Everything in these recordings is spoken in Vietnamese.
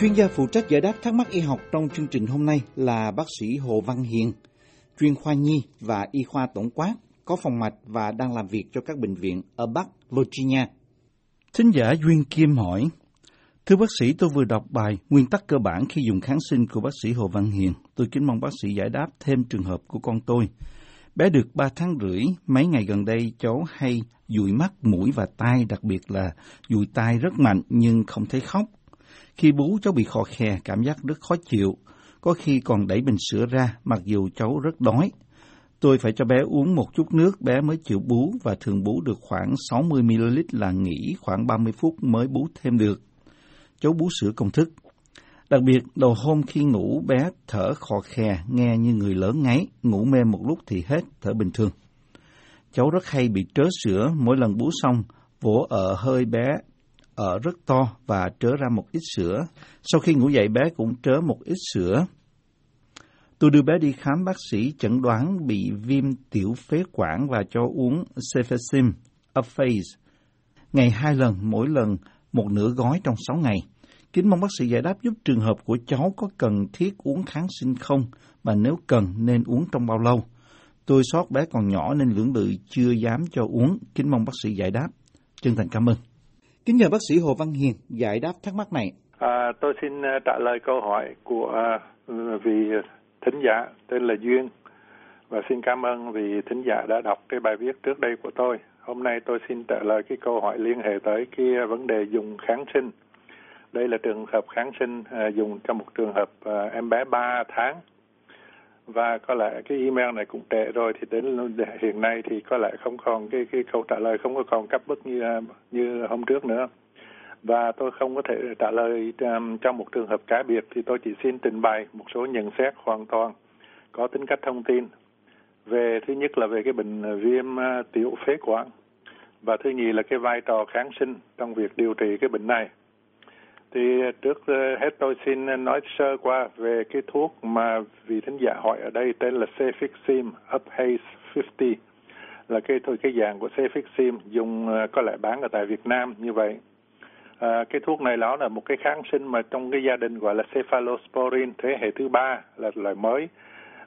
Chuyên gia phụ trách giải đáp thắc mắc y học trong chương trình hôm nay là bác sĩ Hồ Văn Hiền, chuyên khoa nhi và y khoa tổng quát, có phòng mạch và đang làm việc cho các bệnh viện ở Bắc Virginia. Thính giả Duyên Kim hỏi, Thưa bác sĩ, tôi vừa đọc bài Nguyên tắc cơ bản khi dùng kháng sinh của bác sĩ Hồ Văn Hiền. Tôi kính mong bác sĩ giải đáp thêm trường hợp của con tôi. Bé được 3 tháng rưỡi, mấy ngày gần đây cháu hay dụi mắt, mũi và tai, đặc biệt là dụi tai rất mạnh nhưng không thấy khóc. Khi bú cháu bị khò khè, cảm giác rất khó chịu, có khi còn đẩy bình sữa ra mặc dù cháu rất đói. Tôi phải cho bé uống một chút nước, bé mới chịu bú và thường bú được khoảng 60ml là nghỉ khoảng 30 phút mới bú thêm được. Cháu bú sữa công thức. Đặc biệt, đầu hôm khi ngủ bé thở khò khè, nghe như người lớn ngáy, ngủ mê một lúc thì hết, thở bình thường. Cháu rất hay bị trớ sữa, mỗi lần bú xong, vỗ ở hơi bé ở rất to và trớ ra một ít sữa. Sau khi ngủ dậy bé cũng trớ một ít sữa. Tôi đưa bé đi khám bác sĩ chẩn đoán bị viêm tiểu phế quản và cho uống Cefacim, Aphase, ngày hai lần, mỗi lần một nửa gói trong sáu ngày. Kính mong bác sĩ giải đáp giúp trường hợp của cháu có cần thiết uống kháng sinh không, và nếu cần nên uống trong bao lâu. Tôi sót bé còn nhỏ nên lưỡng lự chưa dám cho uống. Kính mong bác sĩ giải đáp. Chân thành cảm ơn. Kính nhờ bác sĩ Hồ Văn Hiền giải đáp thắc mắc này. À, tôi xin à, trả lời câu hỏi của à, vị thính giả tên là Duyên và xin cảm ơn vị thính giả đã đọc cái bài viết trước đây của tôi. Hôm nay tôi xin trả lời cái câu hỏi liên hệ tới cái vấn đề dùng kháng sinh. Đây là trường hợp kháng sinh à, dùng cho một trường hợp em bé 3 tháng và có lẽ cái email này cũng trễ rồi thì đến hiện nay thì có lẽ không còn cái cái câu trả lời không có còn cấp bức như như hôm trước nữa. Và tôi không có thể trả lời um, trong một trường hợp cá biệt thì tôi chỉ xin trình bày một số nhận xét hoàn toàn có tính cách thông tin. Về thứ nhất là về cái bệnh viêm uh, tiểu phế quản và thứ nhì là cái vai trò kháng sinh trong việc điều trị cái bệnh này thì trước ờ, hết tôi xin nói sơ qua về cái thuốc mà vị thính giả hỏi ở đây tên là Cefixim Uphaze 50 là cái thôi cái dạng của Cefixim dùng ờ, có lẽ bán ở tại Việt Nam như vậy. À, cái thuốc này nó là một cái kháng sinh mà trong cái gia đình gọi là cephalosporin thế hệ thứ ba là loại mới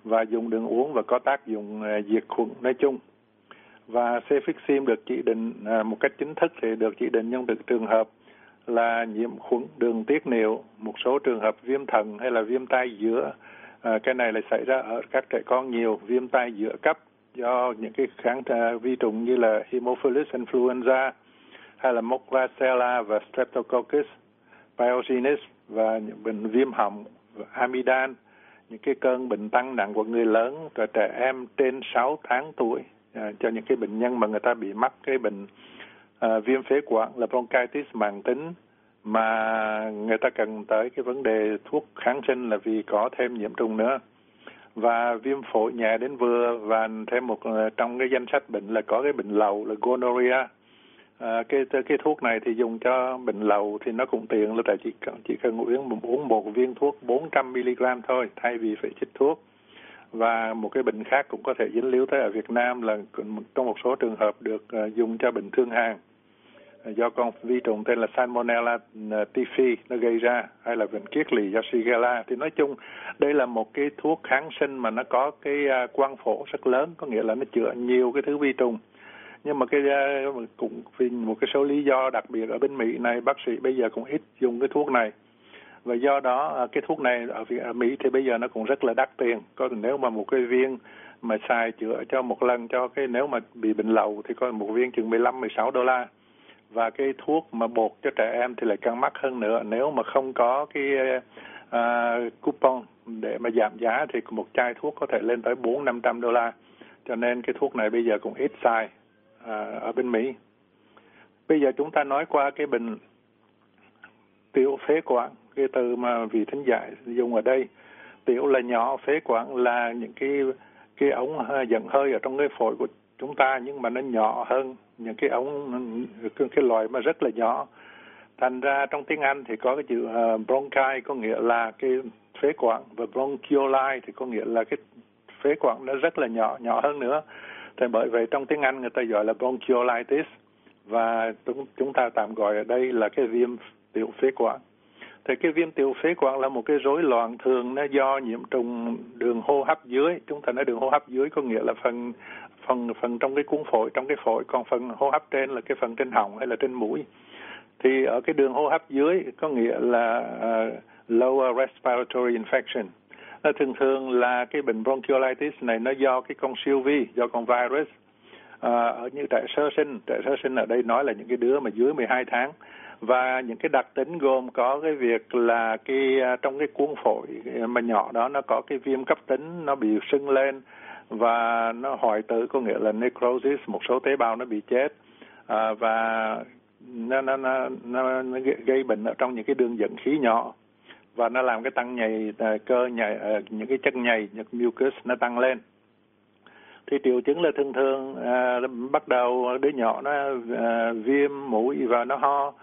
và dùng đường uống và có tác dụng diệt khuẩn nói chung. Và Cefixim được chỉ định một cách chính thức thì được chỉ định trong được trường hợp là nhiễm khuẩn đường tiết niệu, một số trường hợp viêm thận hay là viêm tai giữa. À, cái này là xảy ra ở các trẻ con nhiều, viêm tai giữa cấp do những cái kháng uh, vi trùng như là Haemophilus influenza hay là Mock và Streptococcus pyogenes và những bệnh viêm họng, amidan, những cái cơn bệnh tăng nặng của người lớn và trẻ em trên 6 tháng tuổi à, cho những cái bệnh nhân mà người ta bị mắc cái bệnh à, viêm phế quản là bronchitis mãn tính mà người ta cần tới cái vấn đề thuốc kháng sinh là vì có thêm nhiễm trùng nữa. Và viêm phổi nhẹ đến vừa và thêm một ờ, trong cái danh sách bệnh là có cái bệnh lậu là gonorrhea. À, cái cái thuốc này thì dùng cho bệnh lậu thì nó cũng tiện là tại chỉ cần chỉ cần uống uống một viên thuốc 400 mg thôi thay vì phải chích thuốc. Và một cái bệnh khác cũng có thể dính líu tới ở Việt Nam là trong một số trường hợp được ờ, dùng cho bệnh thương hàn do con vi trùng tên là Salmonella ờ, typhi nó gây ra hay là bệnh kiết lỵ do Shigella. Thì nói chung đây là một cái thuốc kháng sinh mà nó có cái à, quang phổ rất lớn có nghĩa là nó chữa nhiều cái thứ vi trùng. Nhưng mà cái à, cũng vì một cái số lý do đặc biệt ở bên Mỹ này bác sĩ bây giờ cũng ít dùng cái thuốc này. Và do đó à, cái thuốc này ở, ở Mỹ thì bây giờ nó cũng rất là đắt tiền. Có nếu mà một cái viên mà xài chữa cho một lần cho cái nếu mà bị bệnh lậu thì có một viên chừng 15 16 đô la và cái thuốc mà bột cho trẻ em thì lại càng mắc hơn nữa. Nếu mà không có cái uh, coupon để mà giảm giá thì một chai thuốc có thể lên tới bốn năm trăm đô la. Cho nên cái thuốc này bây giờ cũng ít xài uh, à, ở bên Mỹ. Bây giờ chúng ta nói qua cái bệnh tiểu phế quản cái từ mà vị thính giả dùng ở đây. Tiểu là nhỏ phế quản là những cái cái ống dẫn hơi ở trong cái phổi của chúng ta nhưng mà nó nhỏ hơn những cái ống cái, cái loại mà rất là nhỏ. Thành ra trong tiếng Anh thì có cái chữ uh, bronchi có nghĩa là cái phế quản và bronchioli thì có nghĩa là cái phế quản nó rất là nhỏ nhỏ hơn nữa. Thì bởi vậy trong tiếng Anh người ta gọi là bronchiolitis và chúng chúng ta tạm gọi ở đây là cái viêm tiểu phế quản. Thì cái viêm tiểu phế quản là một cái rối loạn thường nó do nhiễm trùng đường hô hấp dưới. Chúng ta nói đường hô hấp dưới có nghĩa là phần phần phần trong cái cuống phổi trong cái phổi còn phần hô hấp trên là cái phần trên họng hay là trên mũi. Thì ở cái đường hô hấp dưới có nghĩa là uh, lower respiratory infection. Nó thường thường là cái bệnh bronchiolitis này nó do cái con siêu vi do con virus à, ở như trẻ sơ sinh. Trẻ sơ sinh ở đây nói là những cái đứa mà dưới 12 tháng. Và những cái đặc tính gồm có cái việc là cái à, trong cái cuống phổi mà nhỏ đó nó có cái viêm cấp tính nó bị sưng lên và nó hoại tử có nghĩa là necrosis một số tế bào nó bị chết. À, và nó, nó, nó, nó, nó gây bệnh ở trong những cái đường dẫn khí nhỏ. Và nó làm cái tăng nhầy à, cơ nhầy à, những cái chất nhầy những mucus nó tăng lên. Thì triệu chứng là thường thường à, bắt đầu đứa nhỏ nó à, viêm mũi và nó ho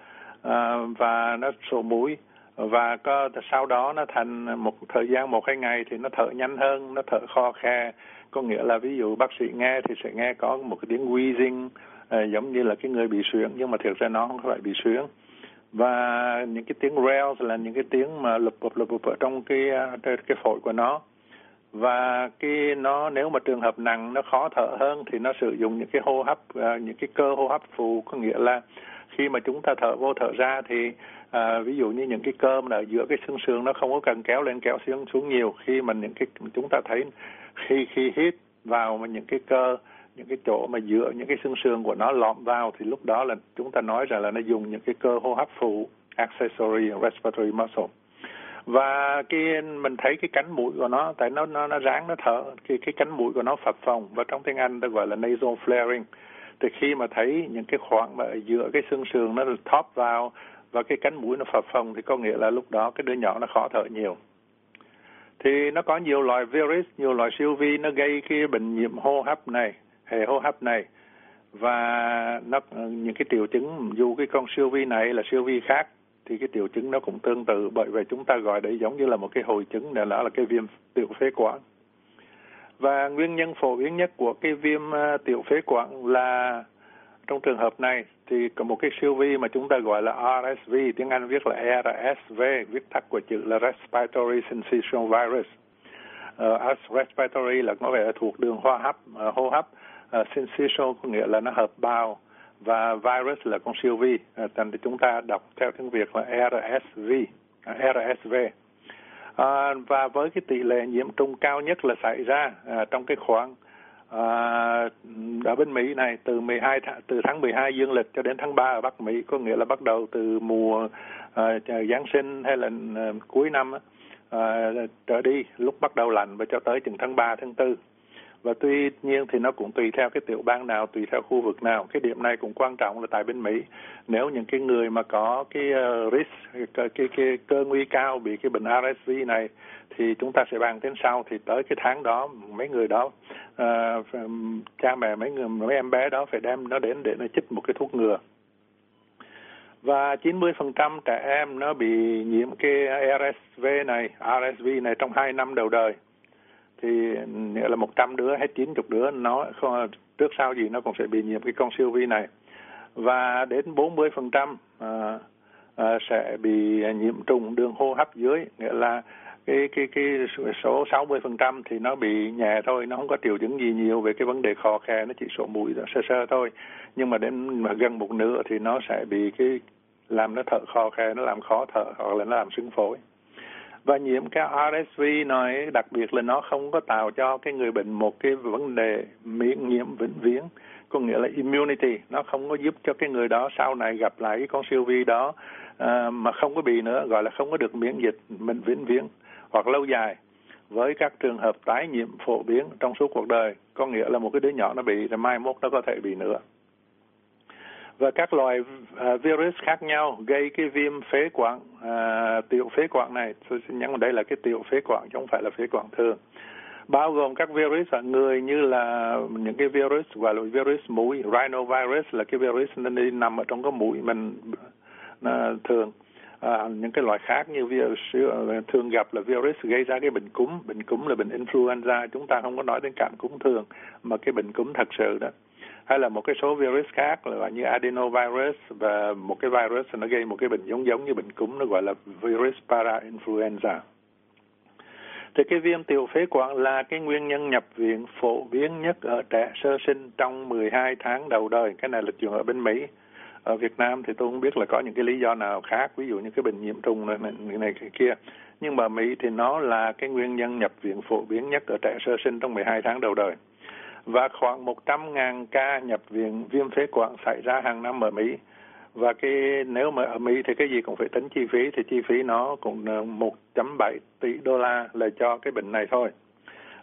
à, và nó sổ mũi và có, sau đó nó thành một thời gian, một hai ngày thì nó thở nhanh hơn, nó thở kho khe. Có nghĩa là ví dụ bác sĩ nghe thì sẽ nghe có một cái tiếng wheezing ờ, giống như là cái người bị suyễn, nhưng mà thực ra nó không phải bị suyễn. Và những cái tiếng rails là những cái tiếng mà lụp bụp lụp bụp ở trong cái ờ, cái phổi của nó. Và cái nó, nếu mà trường hợp nặng nó khó thở hơn thì nó sử dụng những cái hô hấp ờ, những cái cơ hô hấp phụ có nghĩa là khi mà chúng ta thở vô thở ra thì à, ví dụ như những cái cơ mà ở giữa cái xương sườn nó không có cần kéo lên kéo xuống xuống nhiều khi mà những cái chúng ta thấy khi khi hít vào mà những cái cơ những cái chỗ mà giữa những cái xương sườn của nó lõm vào thì lúc đó là chúng ta nói rằng là nó dùng những cái cơ hô hấp phụ accessory respiratory muscle. Và cái mình thấy cái cánh mũi của nó tại nó nó nó ráng nó thở cái cái cánh mũi của nó phập phồng và trong tiếng Anh ta gọi là nasal flaring thì khi mà thấy những cái khoảng mà ở giữa cái xương sườn nó thóp vào và cái cánh mũi nó phập phồng thì có nghĩa là lúc đó cái đứa nhỏ nó khó thở nhiều. Thì nó có nhiều loại virus, nhiều loại siêu vi nó gây cái bệnh nhiễm hô hấp này, hệ hô hấp này. Và nó, những cái triệu chứng, dù cái con siêu vi này là siêu vi khác, thì cái triệu chứng nó cũng tương tự. Bởi vậy chúng ta gọi đấy giống như là một cái hồi chứng để là là cái viêm tiểu phế quản và nguyên nhân phổ biến nhất của cái viêm ờ, tiểu phế quản là trong trường hợp này thì có một cái siêu vi mà chúng ta gọi là RSV, tiếng Anh viết là RSV, viết tắt của chữ là Respiratory Syncytial Virus. Uh, respiratory là có vẻ thuộc đường ờ, hô hấp, uh, hô hấp. Uh, syncytial có nghĩa là nó hợp bào và virus là con siêu vi. Uh, thành thì chúng ta đọc theo tiếng Việt là RSV, uh, à, RSV à, và với cái tỷ lệ nhiễm trùng cao nhất là xảy ra à, trong cái khoảng à, ở bên Mỹ này từ 12 th- từ tháng 12 dương lịch cho đến tháng 3 ở Bắc Mỹ có nghĩa là bắt đầu từ mùa à, à Giáng sinh hay là à, cuối năm à, trở đi lúc bắt đầu lạnh và cho tới chừng tháng 3 tháng 4 và tuy nhiên thì nó cũng tùy theo cái tiểu bang nào tùy theo khu vực nào. Cái điểm này cũng quan trọng là tại bên mỹ. Nếu những cái người mà có cái uh, risk cái, cái, cái cơ nguy cao bị cái bệnh RSV này thì chúng ta sẽ bàn đến sau. Thì tới cái tháng đó mấy người đó uh, cha mẹ mấy người mấy em bé đó phải đem nó đến để nó chích một cái thuốc ngừa. Và 90% trẻ em nó bị nhiễm cái RSV này, RSV này trong 2 năm đầu đời thì nghĩa là 100 đứa hay 90 đứa nó không, trước sau gì nó cũng sẽ bị nhiễm cái con siêu vi này. Và đến 40 phần trăm à, à, sẽ bị nhiễm trùng đường hô hấp dưới nghĩa là cái cái cái số 60 phần trăm thì nó bị nhẹ thôi nó không có triệu chứng gì nhiều về cái vấn đề khò khe nó chỉ sổ mũi sơ sơ thôi. Nhưng mà đến mà gần một nửa thì nó sẽ bị cái làm nó thở khò khe nó làm khó thở hoặc là nó làm sưng phổi và nhiễm cái RSV này đặc biệt là nó không có tạo cho cái người bệnh một cái vấn đề miễn nhiễm vĩnh viễn. Có nghĩa là immunity nó không có giúp cho cái người đó sau này gặp lại cái con siêu vi đó uh, mà không có bị nữa gọi là không có được miễn dịch mình vĩnh viễn hoặc lâu dài. Với các trường hợp tái nhiễm phổ biến trong suốt cuộc đời có nghĩa là một cái đứa nhỏ nó bị rồi mai mốt nó có thể bị nữa và các loại uh, à, virus khác nhau gây cái viêm phế quản uh, tiểu phế quản này. Tôi xin nhấn vào đây là cái tiểu phế quản chứ không phải là phế quản thường. Bao gồm các virus ở người như là những cái virus gọi là virus mũi rhinovirus là cái virus nên đi nằm ở trong cái mũi mình uh, thường. À, những cái loại khác như virus thường gặp là virus gây ra cái bệnh cúm. Bệnh cúm là bệnh influenza chúng ta không có nói đến cảm cúm thường mà cái bệnh cúm thật sự đó hay là một cái số virus khác là như adenovirus và một cái virus nó gây một cái bệnh giống giống như bệnh cúm nó gọi là virus parainfluenza thì cái viêm tiểu phế quản là cái nguyên nhân nhập viện phổ biến nhất ở trẻ sơ sinh trong 12 tháng đầu đời. Cái này là chuyện ở bên Mỹ. Ở Việt Nam thì tôi không biết là có những cái lý do nào khác, ví dụ như cái bệnh nhiễm trùng này, này, này cái kia. Nhưng mà Mỹ thì nó là cái nguyên nhân nhập viện phổ biến nhất ở trẻ sơ sinh trong 12 tháng đầu đời. Và khoảng 100.000 ca nhập viện viêm phế quản xảy ra hàng năm ở Mỹ. Và cái nếu mà ở Mỹ thì cái gì cũng phải tính chi phí thì chi phí nó cũng 1.7 tỷ đô la là cho cái bệnh này thôi.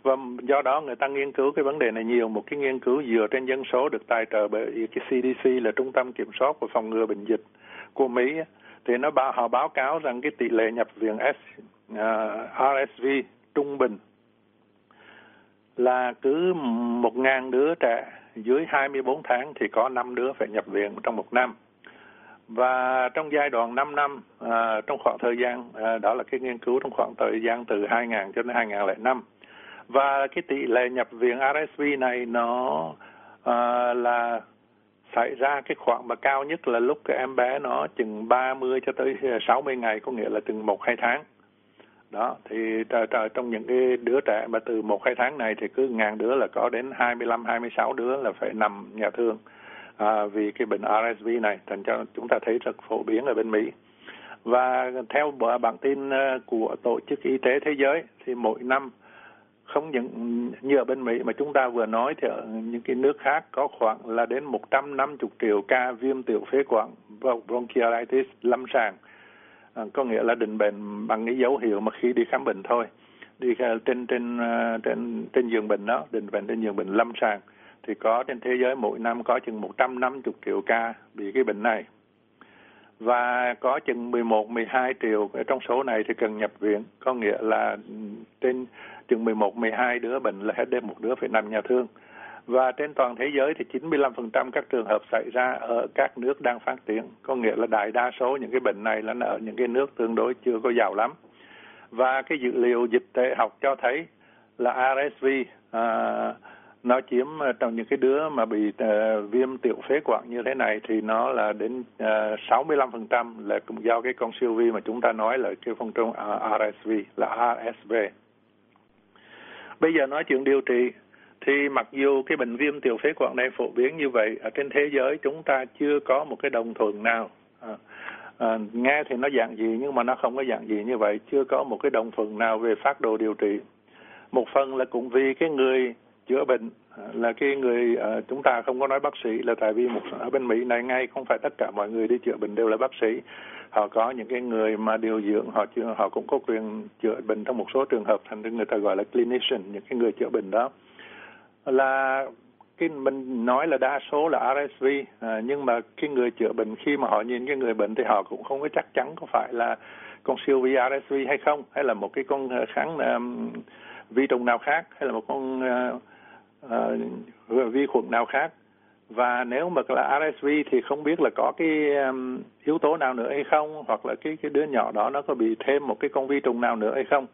Và do đó người ta nghiên cứu cái vấn đề này nhiều. Một cái nghiên cứu dựa trên dân số được tài trợ bởi cái CDC là trung tâm kiểm soát và phòng ngừa bệnh dịch của Mỹ. Thì nó báo họ báo cáo rằng cái tỷ lệ nhập viện S, à, uh, RSV trung bình là cứ một ngàn đứa trẻ dưới 24 tháng thì có 5 đứa phải nhập viện trong một năm. Và trong giai đoạn 5 năm à, trong khoảng thời gian à, đó là cái nghiên cứu trong khoảng thời gian từ 2000 cho đến 2005 và cái tỷ lệ nhập viện RSV này nó à, là xảy ra cái khoảng mà cao nhất là lúc cái em bé nó chừng 30 cho tới 60 ngày có nghĩa là chừng một hai tháng đó thì trong những cái đứa trẻ mà từ một hai tháng này thì cứ ngàn đứa là có đến 25 26 đứa là phải nằm nhà thương. À, vì cái bệnh RSV này thành cho chúng ta thấy rất phổ biến ở bên Mỹ. Và theo bản tin ờ, của tổ chức y tế thế giới thì mỗi năm không những như ở bên Mỹ mà chúng ta vừa nói thì ở những cái nước khác có khoảng là đến 150 triệu ca viêm tiểu phế quản và bronchiolitis lâm sàng. À, có nghĩa là định bệnh bằng cái dấu hiệu mà khi đi khám bệnh thôi đi trên trên à, trên trên giường bệnh đó định bệnh trên giường bệnh lâm sàng thì có trên thế giới mỗi năm có chừng 150 triệu ca bị cái bệnh này. Và có chừng 11 12 triệu ở trong số này thì cần nhập viện, có nghĩa là trên chừng 11 12 đứa bệnh là hết đêm một đứa phải nằm nhà thương. Và trên toàn thế giới thì 95% các trường hợp xảy ra ở các nước đang phát triển, có nghĩa là đại đa số những cái bệnh này là ở những cái nước tương đối chưa có giàu lắm. Và cái dữ liệu dịch tễ học cho thấy là RSV à, nó chiếm trong những cái đứa mà bị uh, viêm tiểu phế quản như thế này thì nó là đến à, uh, 65% là cũng do cái con siêu vi mà chúng ta nói là cái phong trùng RSV là RSV. Bây giờ nói chuyện điều trị thì mặc dù cái bệnh viêm tiểu phế quản này phổ biến như vậy ở trên thế giới chúng ta chưa có một cái đồng thuận nào. À, à, nghe thì nó dạng gì nhưng mà nó không có dạng gì như vậy chưa có một cái đồng thuận nào về phát đồ điều trị. Một phần là cũng vì cái người chữa bệnh à, là cái người uh, chúng ta không có nói bác sĩ là tại vì một ở bên Mỹ này ngay không phải tất cả mọi người đi chữa bệnh đều là bác sĩ. Họ có những cái người mà điều dưỡng họ họ cũng có quyền chữa bệnh trong một số trường hợp thành ra người ta gọi là clinician những cái người chữa bệnh đó là cái mình nói là đa số là RSV à, nhưng mà cái người chữa bệnh khi mà họ nhìn cái người bệnh thì họ cũng không có chắc chắn có phải là con siêu vi RSV hay không hay là một cái con à, kháng um, vi trùng nào khác hay là một con uh, uh, vi khuẩn nào khác. Và nếu mà là RSV thì không biết là có cái um, yếu tố nào nữa hay không hoặc là cái cái đứa nhỏ đó nó có bị thêm một cái con vi trùng nào nữa hay không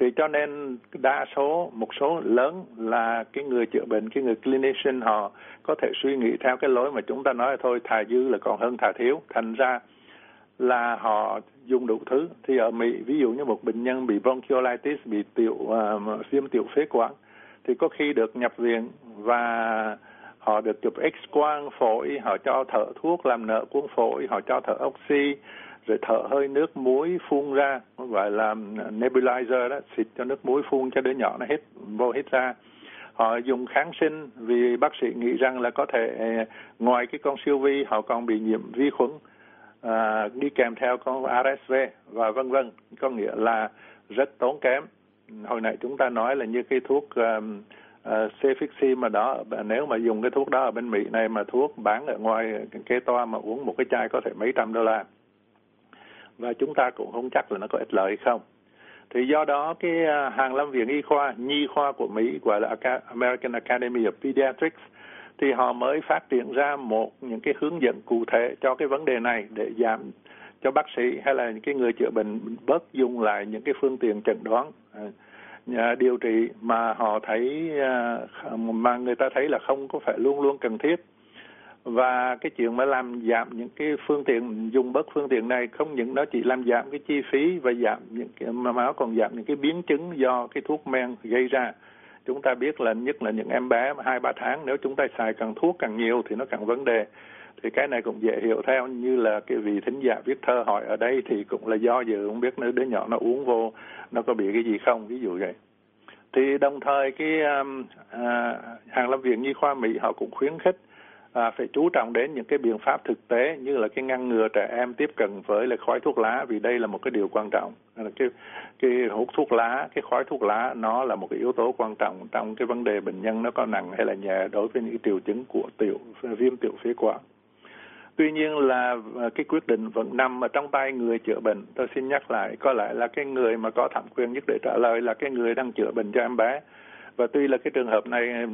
thì cho nên đa số một số lớn là cái người chữa bệnh cái người clinician họ có thể suy nghĩ theo cái lối mà chúng ta nói là thôi thà dư là còn hơn thà thiếu. Thành ra là họ dùng đủ thứ. Thì ở Mỹ ví dụ như một bệnh nhân bị bronchiolitis bị tiểu uh, viêm tiểu phế quản thì có khi được nhập viện và họ được chụp x quang phổi họ cho thở thuốc làm nợ cuốn phổi họ cho thở oxy rồi thở hơi nước muối phun ra gọi là nebulizer đó xịt cho nước muối phun cho đứa nhỏ nó hít vô hít ra. Họ dùng kháng sinh vì bác sĩ nghĩ rằng là có thể à, ngoài cái con siêu vi họ còn bị nhiễm vi khuẩn à, đi kèm theo con RSV và vân vân. Có nghĩa là rất tốn kém. Hồi nãy chúng ta nói là như cái thuốc um, uh, Cefixi mà đó nếu mà dùng cái thuốc đó ở bên Mỹ này mà thuốc bán ở ngoài kế toa mà uống một cái chai có thể mấy trăm đô la và chúng ta cũng không chắc là nó có ích lợi hay không. Thì do đó cái à, hàng lâm viện y khoa, nhi khoa của Mỹ, gọi là American Academy of Pediatrics, thì họ mới phát triển ra một, những cái hướng dẫn cụ thể cho cái vấn đề này để giảm cho bác sĩ hay là những cái người chữa bệnh bớt dùng lại những cái phương tiện chẩn đoán à, điều trị mà họ thấy à, mà người ta thấy là không có phải luôn luôn cần thiết và cái chuyện mà làm giảm những cái phương tiện dùng bớt phương tiện này không những nó chỉ làm giảm cái chi phí và giảm những cái mà nó còn giảm những cái biến chứng do cái thuốc men gây ra. Chúng ta biết là nhất là những em bé hai ba tháng nếu chúng ta xài càng thuốc càng nhiều thì nó càng vấn đề. Thì cái này cũng dễ hiểu theo như là cái vị thính giả viết thơ hỏi ở đây thì cũng là do giờ không biết nếu đứa nhỏ nó uống vô nó có bị cái gì không ví dụ vậy. Thì đồng thời cái um, à, hàng lâm viện nhi khoa mỹ họ cũng khuyến khích à, phải chú trọng đến những cái biện pháp thực tế như là cái ngăn ngừa trẻ em tiếp cận với là khói thuốc lá vì đây là một cái điều quan trọng. Cái cái hút thuốc lá cái khói thuốc lá nó là một cái yếu tố quan trọng trong cái vấn đề bệnh nhân nó có nặng hay là nhẹ đối với những triệu chứng của tiểu viêm tiểu phế quản. Tuy nhiên là à, cái quyết định vẫn nằm ở trong tay người chữa bệnh. Tôi xin nhắc lại có lẽ là cái người mà có thẩm quyền nhất để trả lời là cái người đang chữa bệnh cho em bé và tuy là cái trường hợp này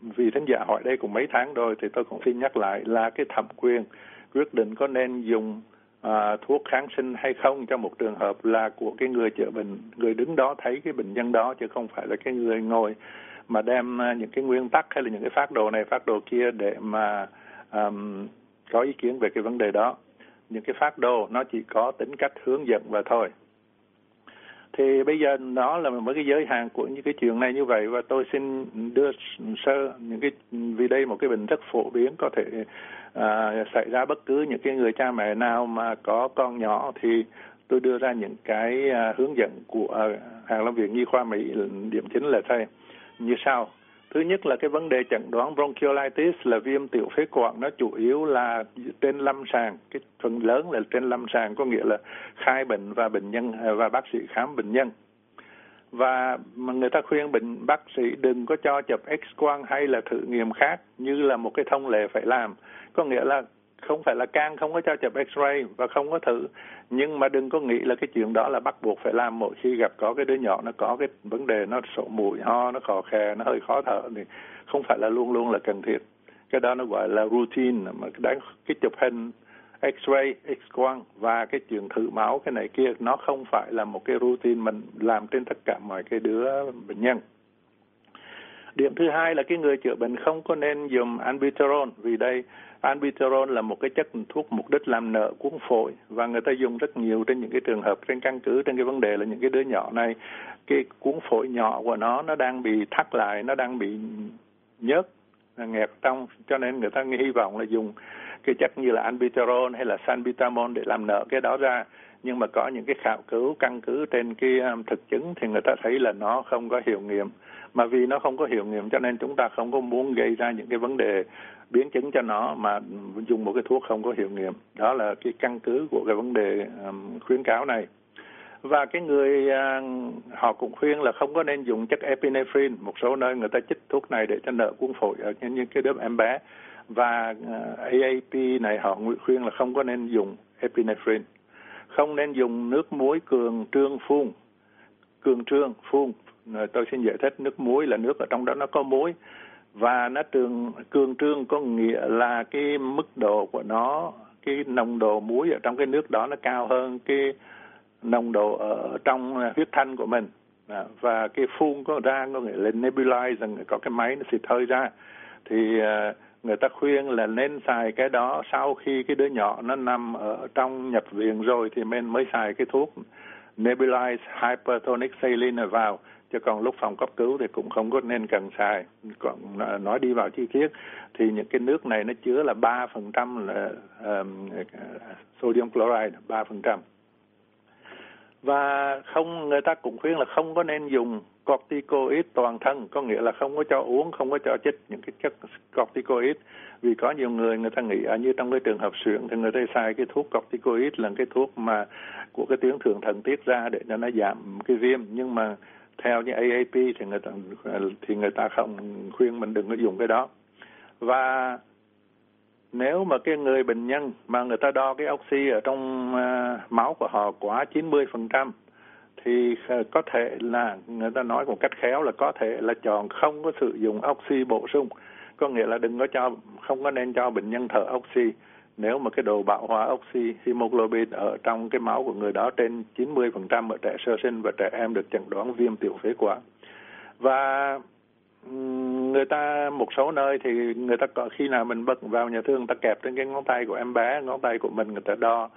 vì thính giả hỏi đây cũng mấy tháng rồi thì tôi cũng xin nhắc lại là cái thẩm quyền quyết định có nên dùng à, thuốc kháng sinh hay không cho một trường hợp là của cái người chữa bệnh người đứng đó thấy cái bệnh nhân đó chứ không phải là cái người ngồi mà đem à, những cái nguyên tắc hay là những cái phát đồ này phát đồ kia để mà um, có ý kiến về cái vấn đề đó. Những cái phát đồ nó chỉ có tính cách hướng dẫn và thôi thì bây giờ nó là một cái giới hạn của những cái chuyện này như vậy và tôi xin đưa sơ những cái vì đây một cái bệnh rất phổ biến có thể à, xảy ra bất cứ những cái người cha mẹ nào mà có con nhỏ thì tôi đưa ra những cái à, hướng dẫn của à, hàng lâm viện nhi khoa mỹ điểm chính là thế như sau. Thứ nhất là cái vấn đề chẩn đoán bronchiolitis là viêm tiểu phế quản nó chủ yếu là trên lâm sàng, cái phần lớn là trên lâm sàng có nghĩa là khai bệnh và bệnh nhân và bác sĩ khám bệnh nhân. Và mà người ta khuyên bệnh bác sĩ đừng có cho chụp X-quang hay là thử nghiệm khác như là một cái thông lệ phải làm. Có nghĩa là không phải là can, không có cho chụp x-ray và không có thử. Nhưng mà đừng có nghĩ là cái chuyện đó là bắt buộc phải làm. Mỗi khi gặp có cái đứa nhỏ, nó có cái vấn đề, nó sổ mũi ho, nó khò khè, nó hơi khó thở thì không phải là luôn luôn là cần thiết. Cái đó nó gọi là routine, mà đáng, cái chụp hình, x-ray, x-quang và cái chuyện thử máu, cái này kia, nó không phải là một cái routine mình làm trên tất cả mọi cái đứa bệnh nhân điểm thứ hai là cái người chữa bệnh không có nên dùng albuterol vì đây Albuterol là một cái chất thuốc mục đích làm nợ cuốn phổi, và người ta dùng rất nhiều trên những cái trường hợp, trên căn cứ, trên cái vấn đề là những cái đứa nhỏ này, cái cuốn phổi nhỏ của nó nó đang bị thắt lại, nó đang bị nhớt nghẹt trong, cho nên người ta hy vọng là dùng cái chất như là albuterol hay là salbutamol để làm nợ cái đó ra. Nhưng mà có những cái khảo cứu, căn cứ trên cái um, thực chứng thì người ta thấy là nó không có hiệu nghiệm mà vì nó không có hiệu nghiệm cho nên chúng ta không có muốn gây ra những cái vấn đề biến chứng cho nó mà dùng một cái thuốc không có hiệu nghiệm. Đó là cái căn cứ của cái vấn đề um, khuyến cáo này. Và cái người à, họ cũng khuyên là không có nên dùng chất epinephrine. Một số nơi người ta chích thuốc này để cho nợ cuốn phổi ở những cái đứa em bé. Và à, uh, AAP này họ khuyên là không có nên dùng epinephrine. Không nên dùng nước muối cường trương phun cường trương phun. Ờ, tôi xin giải thích, nước muối là nước ở trong đó nó có muối. Và nó trường cường trương có nghĩa là cái mức độ của nó, cái nồng độ muối ở trong cái nước đó nó cao hơn cái nồng độ ở trong huyết thanh của mình. Và cái phun có ra có nghĩa là nebulize có cái máy nó xịt hơi ra. Thì ờ, người ta khuyên là nên xài cái đó sau khi cái đứa nhỏ nó nằm ở trong nhập viện rồi thì mình mới xài cái thuốc nebulize hypertonic saline vào chứ còn lúc phòng cấp cứu thì cũng không có nên cần xài. Còn à, nói đi vào chi tiết thì những cái nước này nó chứa là ba phần trăm là um, sodium chloride ba phần trăm. Và không người ta cũng khuyên là không có nên dùng corticoid toàn thân có nghĩa là không có cho uống không có cho chích những cái chất corticoid. Vì có nhiều người người ta nghĩ à, như trong cái trường hợp suyễn thì người ta xài cái thuốc corticoid là cái thuốc mà của cái tuyến thượng thần tiết ra để cho nó giảm cái viêm. Nhưng mà theo như AAP thì người ta thì người ta không khuyên mình đừng có dùng cái đó. Và nếu mà cái người bệnh nhân mà người ta đo cái oxy ở trong uh, máu của họ quá 90% thì uh, có thể là người ta nói một cách khéo là có thể là chọn không có sử dụng oxy bổ sung. Có nghĩa là đừng có cho không có nên cho bệnh nhân thở oxy nếu mà cái độ bão hòa oxy hemoglobin ở trong cái máu của người đó trên 90% ở trẻ sơ sinh và trẻ em được chẩn đoán viêm tiểu phế quản. Và người ta một số nơi thì người ta có khi nào mình bật vào nhà thương người ta kẹp trên cái ngón tay của em bé ngón tay của mình người ta đo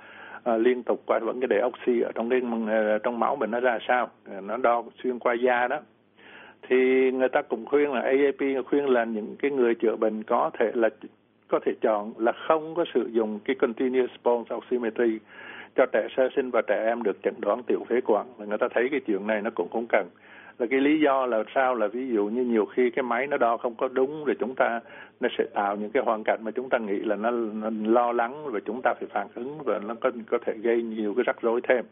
à, liên tục qua vẫn cái để oxy ở trong cái ờ, trong máu mình nó ra sao ờ, nó đo xuyên qua da đó. Thì người ta cũng khuyên là AAP khuyên là những cái người chữa bệnh có thể là có thể chọn là không có sử dụng cái continuous pulse oximetry cho trẻ sơ sinh và trẻ em được chẩn đoán tiểu phế quản. Là người ta thấy cái chuyện này nó cũng không cần. Là cái lý do là sao là ví dụ như nhiều khi cái máy nó đo không có đúng rồi chúng ta nó sẽ tạo những cái hoàn cảnh mà chúng ta nghĩ là nó, nó lo lắng và chúng ta phải phản ứng và nó có có thể gây nhiều cái rắc rối thêm.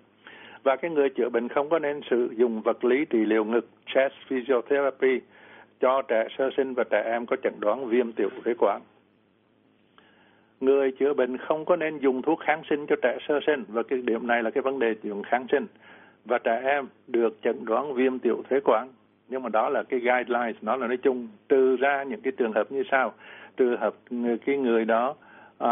Và cái người chữa bệnh không có nên sử dụng vật lý trị liệu ngực chest physiotherapy cho trẻ sơ sinh và trẻ em có chẩn đoán viêm tiểu phế quản người chữa bệnh không có nên dùng thuốc kháng sinh cho trẻ sơ sinh và cái điểm này là cái vấn đề dùng kháng sinh. Và trẻ em được chẩn đoán viêm tiểu phế quản. Nhưng mà đó là cái guidelines nó là nói chung trừ ra những cái trường hợp như sau. Trường hợp người cái người đó à,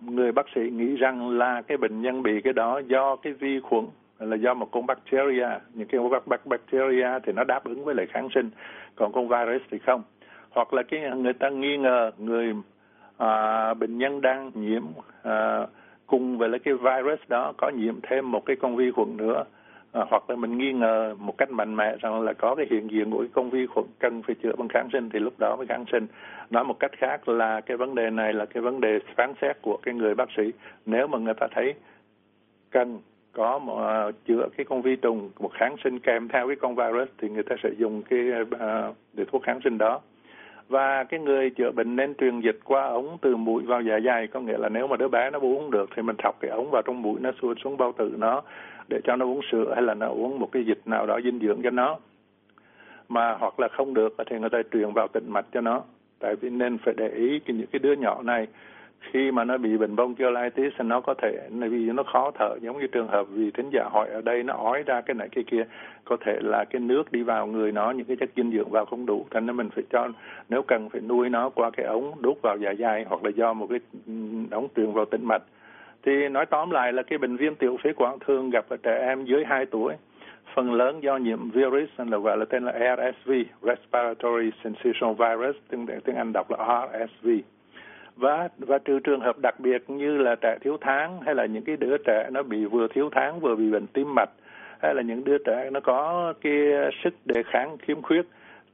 người bác sĩ nghĩ rằng là cái bệnh nhân bị cái đó do cái vi khuẩn là do một con bacteria những cái bacteria thì nó đáp ứng với lại kháng sinh. Còn con virus thì không. Hoặc là cái người ta nghi ngờ người à, bệnh nhân đang nhiễm à, cùng với lại cái virus đó có nhiễm thêm một cái con vi khuẩn nữa. À, hoặc là mình nghi ngờ một cách mạnh mẽ rằng là có cái hiện diện của cái con vi khuẩn cần phải chữa bằng kháng sinh thì lúc đó mới kháng sinh. Nói một cách khác là cái vấn đề này là cái vấn đề phán xét của cái người bác sĩ. Nếu mà người ta thấy cần có một, uh, chữa cái con vi trùng một kháng sinh kèm theo cái con virus thì người ta sẽ dùng cái uh, để thuốc kháng sinh đó và cái người chữa bệnh nên truyền dịch qua ống từ mũi vào dạ dày. Có nghĩa là nếu mà đứa bé nó uống được thì mình thọc cái ống vào trong mũi, nó xuống xuống bao tử nó để cho nó uống sữa hay là nó uống một cái dịch nào đó dinh dưỡng cho nó. Mà hoặc là không được thì người ta truyền vào tĩnh mạch cho nó. Tại vì nên phải để ý cái những cái đứa nhỏ này khi mà nó bị bệnh bronchiolitis thì nó có thể vì nó khó thở, giống như trường hợp vì thính giả hỏi ở đây nó ói ra cái này cái kia, có thể là cái nước đi vào người nó, những cái chất dinh dưỡng vào không đủ, thành nên mình phải cho, nếu cần phải nuôi nó qua cái ống đút vào dạ dày hoặc là do một cái ừ, ống truyền vào tĩnh mạch. Thì nói tóm lại là cái bệnh viêm tiểu phế quản thường gặp ở trẻ em dưới 2 tuổi. Phần lớn do nhiễm virus là gọi là tên là RSV Respiratory Syncytial Virus, tiếng tiếng Anh đọc là RSV và và trừ trường hợp đặc biệt như là trẻ thiếu tháng hay là những cái đứa trẻ nó bị vừa thiếu tháng vừa bị bệnh tim mạch hay là những đứa trẻ nó có cái sức đề kháng khiếm khuyết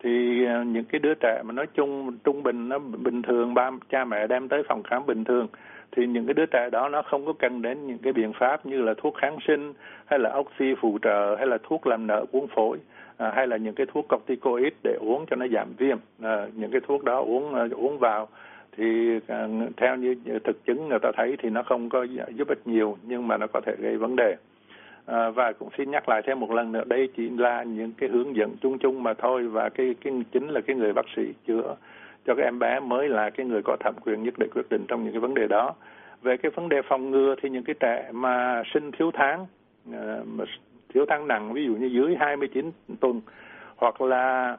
thì à, những cái đứa trẻ mà nói chung trung bình nó bình thường ba cha mẹ đem tới phòng khám bình thường thì những cái đứa trẻ đó nó không có cần đến những cái biện pháp như là thuốc kháng sinh hay là oxy phụ trợ hay là thuốc làm nợ cuốn phổi à, hay là những cái thuốc corticoid để uống cho nó giảm viêm. À, những cái thuốc đó uống uh, uống vào thì à, theo như thực chứng người ta thấy thì nó không có giúp ích nhiều nhưng mà nó có thể gây vấn đề. À, và cũng xin nhắc lại thêm một lần nữa đây chỉ là những cái hướng dẫn chung chung mà thôi và cái cái chính là cái người bác sĩ chữa cho các em bé mới là cái người có thẩm quyền nhất để quyết định trong những cái vấn đề đó. Về cái vấn đề phòng ngừa thì những cái trẻ mà sinh thiếu tháng à, mà thiếu tháng nặng ví dụ như dưới 29 tuần hoặc là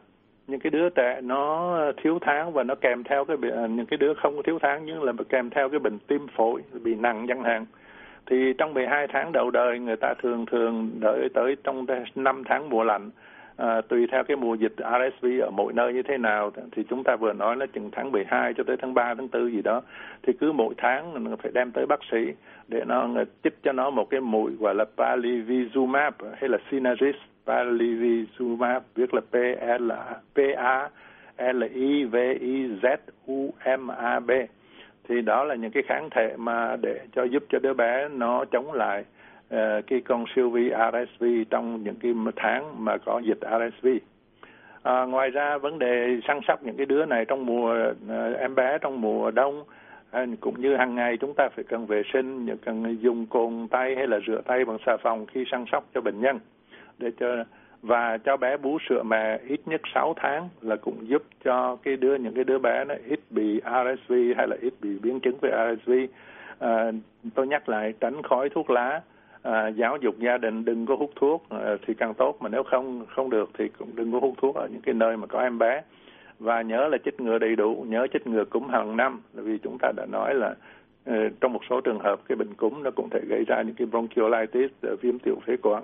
những cái đứa trẻ nó thiếu tháng và nó kèm theo cái à, những cái đứa không thiếu tháng nhưng là kèm theo cái bệnh tim phổi bị nặng chẳng hạn. Thì trong 12 tháng đầu đời người ta thường thường đợi tới trong 5 tháng mùa lạnh à, tùy theo cái mùa dịch RSV ở mỗi nơi như thế nào. Thì chúng ta vừa nói là chừng tháng 12 cho tới tháng 3 tháng 4 gì đó thì cứ mỗi tháng mình phải đem tới bác sĩ để nó chích cho nó một cái mũi gọi là palivizumab hay là Synagis palivizumab viết là P L P A L I V I Z U M A B thì đó là những cái kháng thể mà để cho giúp cho đứa bé nó chống lại uh, cái con siêu vi RSV trong những cái tháng mà có dịch RSV. À, ờ, ngoài ra vấn đề săn sóc những cái đứa này trong mùa uh, em bé trong mùa đông cũng như hàng ngày chúng ta phải cần vệ sinh cần dùng cồn tay hay là rửa tay bằng xà phòng khi săn sóc cho bệnh nhân để cho và cho bé bú sữa mẹ ít nhất 6 tháng là cũng giúp cho cái đứa những cái đứa bé nó ít bị RSV hay là ít bị biến chứng về RSV. À, tôi nhắc lại tránh khói thuốc lá, à, giáo dục gia đình đừng có hút thuốc à, thì càng tốt mà nếu không không được thì cũng đừng có hút thuốc ở những cái nơi mà có em bé. Và nhớ là chích ngừa đầy đủ nhớ chích ngừa cúm hàng năm vì chúng ta đã nói là ờ, trong một số trường hợp cái bệnh cúm nó cũng thể gây ra những cái bronchiolitis ờ, viêm tiểu phế quản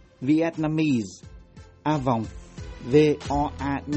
vietnamese a vòng voanews.com